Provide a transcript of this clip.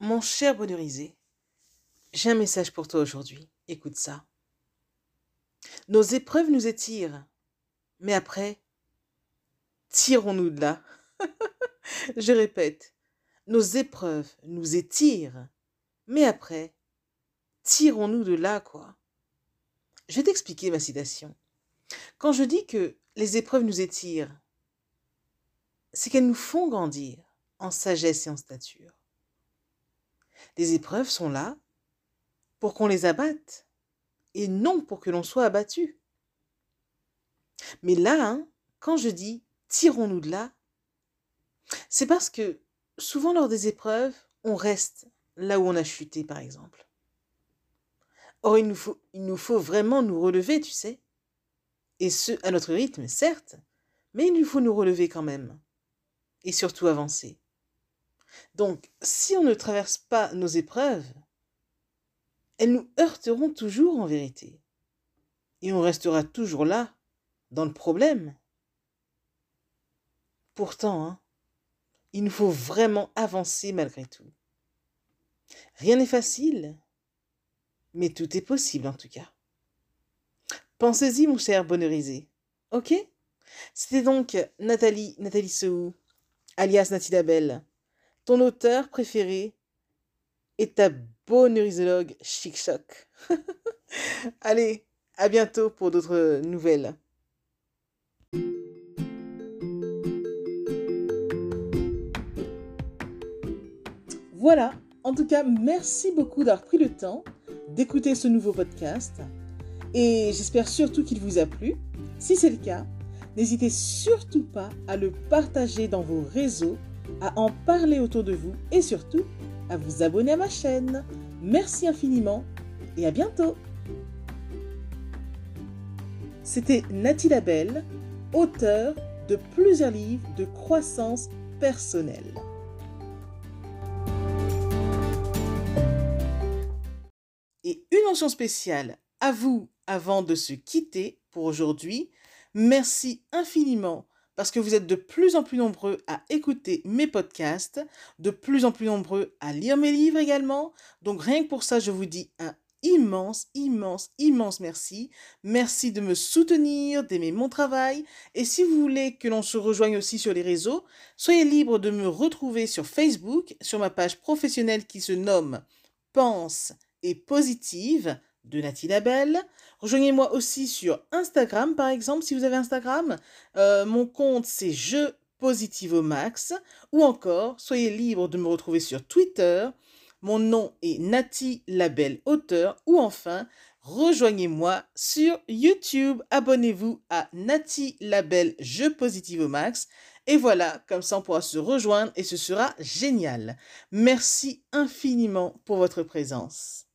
mon cher bonheurisé, j'ai un message pour toi aujourd'hui. Écoute ça. Nos épreuves nous étirent, mais après, tirons-nous de là. Je répète, nos épreuves nous étirent, mais après, tirons-nous de là, quoi. Je vais t'expliquer ma citation. Quand je dis que les épreuves nous étirent, c'est qu'elles nous font grandir en sagesse et en stature. Les épreuves sont là pour qu'on les abatte et non pour que l'on soit abattu. Mais là, hein, quand je dis tirons-nous de là, c'est parce que souvent lors des épreuves, on reste là où on a chuté, par exemple. Or, il nous faut, il nous faut vraiment nous relever, tu sais. Et ce, à notre rythme, certes, mais il nous faut nous relever quand même. Et surtout avancer. Donc, si on ne traverse pas nos épreuves, elles nous heurteront toujours en vérité. Et on restera toujours là, dans le problème. Pourtant, hein, il nous faut vraiment avancer malgré tout. Rien n'est facile, mais tout est possible en tout cas. Pensez-y, mon cher bonheurisé. Ok? C'était donc Nathalie, Nathalie Sou, alias Nathalie ton auteur préféré et ta bonheurisologue chic-choc. Allez, à bientôt pour d'autres nouvelles. Voilà, en tout cas, merci beaucoup d'avoir pris le temps d'écouter ce nouveau podcast et j'espère surtout qu'il vous a plu. Si c'est le cas, n'hésitez surtout pas à le partager dans vos réseaux, à en parler autour de vous et surtout à vous abonner à ma chaîne. Merci infiniment et à bientôt. C'était Nathalie Labelle, auteure de plusieurs livres de croissance personnelle. Et une mention spéciale à vous avant de se quitter pour aujourd'hui. Merci infiniment parce que vous êtes de plus en plus nombreux à écouter mes podcasts, de plus en plus nombreux à lire mes livres également. Donc rien que pour ça, je vous dis un immense, immense, immense merci. Merci de me soutenir, d'aimer mon travail. Et si vous voulez que l'on se rejoigne aussi sur les réseaux, soyez libre de me retrouver sur Facebook, sur ma page professionnelle qui se nomme Pense et Positive de Nathalie Labelle. Rejoignez-moi aussi sur Instagram, par exemple, si vous avez Instagram. Euh, mon compte, c'est Je Positive au Max. Ou encore, soyez libre de me retrouver sur Twitter. Mon nom est Nati Labelle Auteur. Ou enfin, rejoignez-moi sur YouTube. Abonnez-vous à Nati Labelle Je Positive au Max. Et voilà, comme ça on pourra se rejoindre et ce sera génial. Merci infiniment pour votre présence.